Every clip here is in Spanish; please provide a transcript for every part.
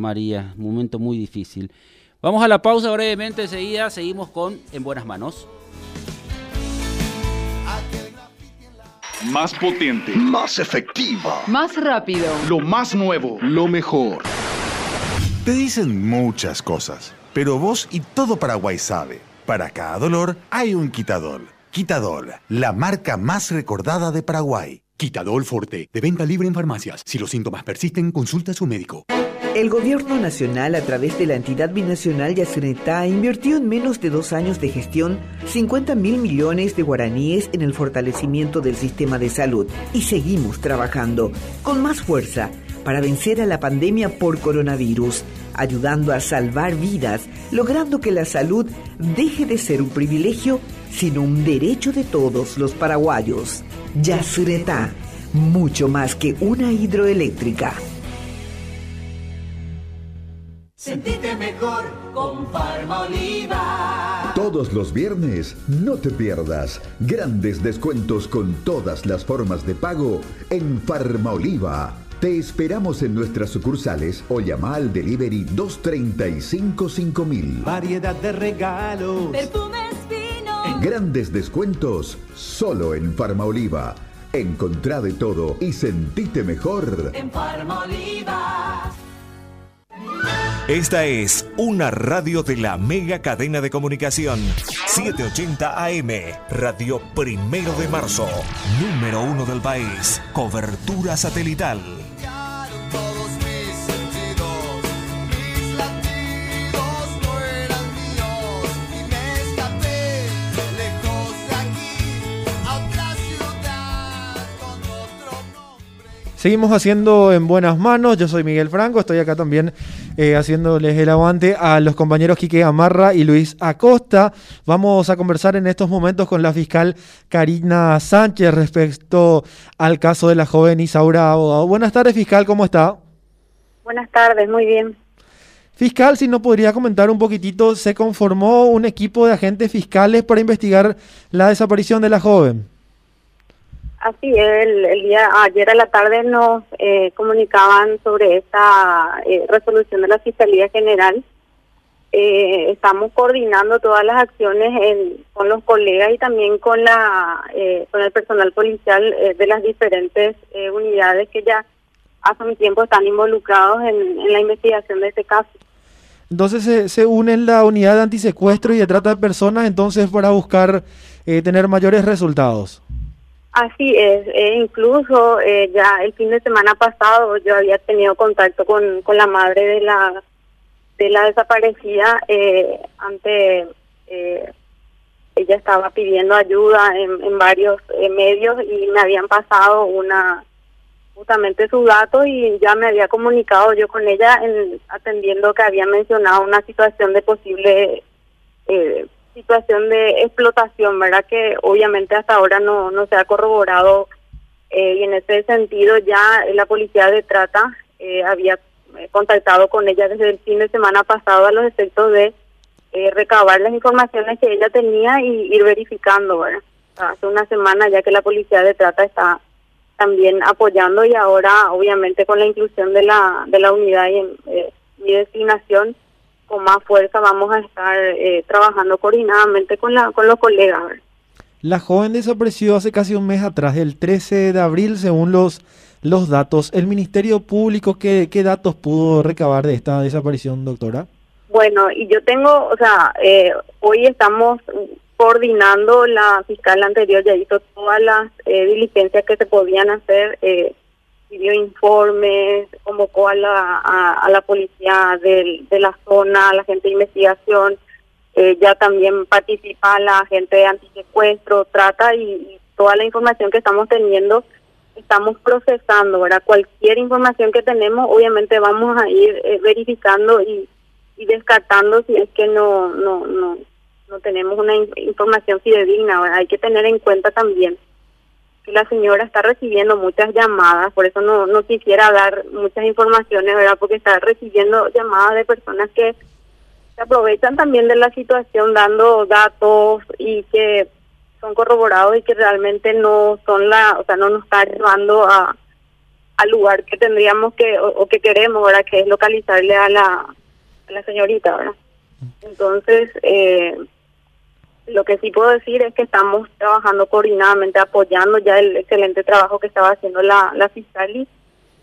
María, un momento muy difícil. Vamos a la pausa brevemente, enseguida seguimos con En Buenas Manos. Más potente. Más efectiva. Más rápido. Lo más nuevo. Lo mejor. Te dicen muchas cosas, pero vos y todo Paraguay sabe. Para cada dolor hay un quitadol. Quitadol, la marca más recordada de Paraguay. Quitadol Forte, de venta libre en farmacias. Si los síntomas persisten, consulta a su médico. El gobierno nacional, a través de la entidad binacional Yacenetá, invirtió en menos de dos años de gestión 50 mil millones de guaraníes en el fortalecimiento del sistema de salud. Y seguimos trabajando con más fuerza para vencer a la pandemia por coronavirus, ayudando a salvar vidas, logrando que la salud deje de ser un privilegio, sino un derecho de todos los paraguayos. Yacyretá, mucho más que una hidroeléctrica. Sentite mejor con Oliva. Todos los viernes, no te pierdas grandes descuentos con todas las formas de pago en Oliva. Te esperamos en nuestras sucursales o llama al delivery 235 5000. Variedad de regalos. Perfumes finos. Grandes descuentos solo en Oliva. Encontrá de todo y sentite mejor. En Oliva. Esta es una radio de la mega cadena de comunicación 780 AM, Radio Primero de Marzo, número uno del país, cobertura satelital. Seguimos haciendo en buenas manos. Yo soy Miguel Franco, estoy acá también eh, haciéndoles el aguante a los compañeros Quique Amarra y Luis Acosta. Vamos a conversar en estos momentos con la fiscal Karina Sánchez respecto al caso de la joven Isaura Buenas tardes, fiscal, ¿cómo está? Buenas tardes, muy bien. Fiscal, si no podría comentar un poquitito, se conformó un equipo de agentes fiscales para investigar la desaparición de la joven. Así el, el día ayer a la tarde nos eh, comunicaban sobre esta eh, resolución de la Fiscalía General. Eh, estamos coordinando todas las acciones con los colegas y también con la con el personal policial de las diferentes unidades que ya hace un tiempo están involucrados en, la investigación de este caso. Entonces se, se unen la unidad de antisecuestro y de trata de personas entonces para buscar tener mayores resultados. Así es, e incluso eh, ya el fin de semana pasado yo había tenido contacto con, con la madre de la de la desaparecida eh, ante eh, ella estaba pidiendo ayuda en, en varios medios y me habían pasado una justamente su dato y ya me había comunicado yo con ella en, atendiendo que había mencionado una situación de posible eh, situación de explotación, ¿verdad? Que obviamente hasta ahora no, no se ha corroborado eh, y en ese sentido ya la policía de trata eh, había eh, contactado con ella desde el fin de semana pasado a los efectos de recabar las informaciones que ella tenía y ir verificando, ¿verdad? Hace una semana ya que la policía de trata está también apoyando y ahora obviamente con la inclusión de la de la unidad y, y designación con más fuerza vamos a estar eh, trabajando coordinadamente con, la, con los colegas. La joven desapareció hace casi un mes atrás, el 13 de abril, según los, los datos. ¿El Ministerio Público qué, qué datos pudo recabar de esta desaparición, doctora? Bueno, y yo tengo, o sea, eh, hoy estamos coordinando, la fiscal anterior ya hizo todas las eh, diligencias que se podían hacer. Eh, pidió informes, convocó a la, a, la policía de, de, la zona, a la gente de investigación, eh, ya también participa la gente de antisecuestro, trata y, toda la información que estamos teniendo estamos procesando, ¿verdad? Cualquier información que tenemos, obviamente vamos a ir eh, verificando y, y descartando si es que no no no no tenemos una información fidedigna, ¿verdad? Hay que tener en cuenta también la señora está recibiendo muchas llamadas, por eso no, no quisiera dar muchas informaciones, ¿verdad? Porque está recibiendo llamadas de personas que se aprovechan también de la situación dando datos y que son corroborados y que realmente no son la, o sea, no nos está llevando a, al lugar que tendríamos que o, o que queremos, ¿verdad? Que es localizarle a la, a la señorita, ¿verdad? Entonces, eh, lo que sí puedo decir es que estamos trabajando coordinadamente, apoyando ya el excelente trabajo que estaba haciendo la, la fiscal y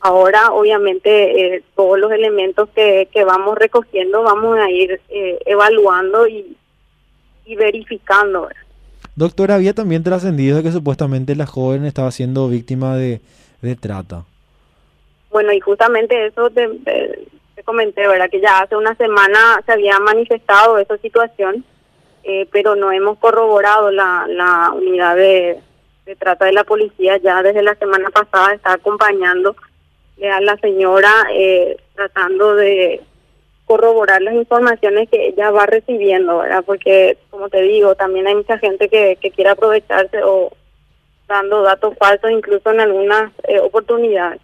ahora obviamente eh, todos los elementos que, que vamos recogiendo vamos a ir eh, evaluando y, y verificando. ¿verdad? Doctora, había también trascendido que supuestamente la joven estaba siendo víctima de, de trata. Bueno, y justamente eso te, te- te comenté, ¿verdad? Que ya hace una semana se había manifestado esa situación, eh, pero no hemos corroborado la, la unidad de, trata de la policía. Ya desde la semana pasada está acompañando eh, a la señora eh, tratando de corroborar las informaciones que ella va recibiendo. Porque, como te digo, también hay mucha gente que, que quiere aprovecharse o dando datos falsos incluso en algunas eh, oportunidades.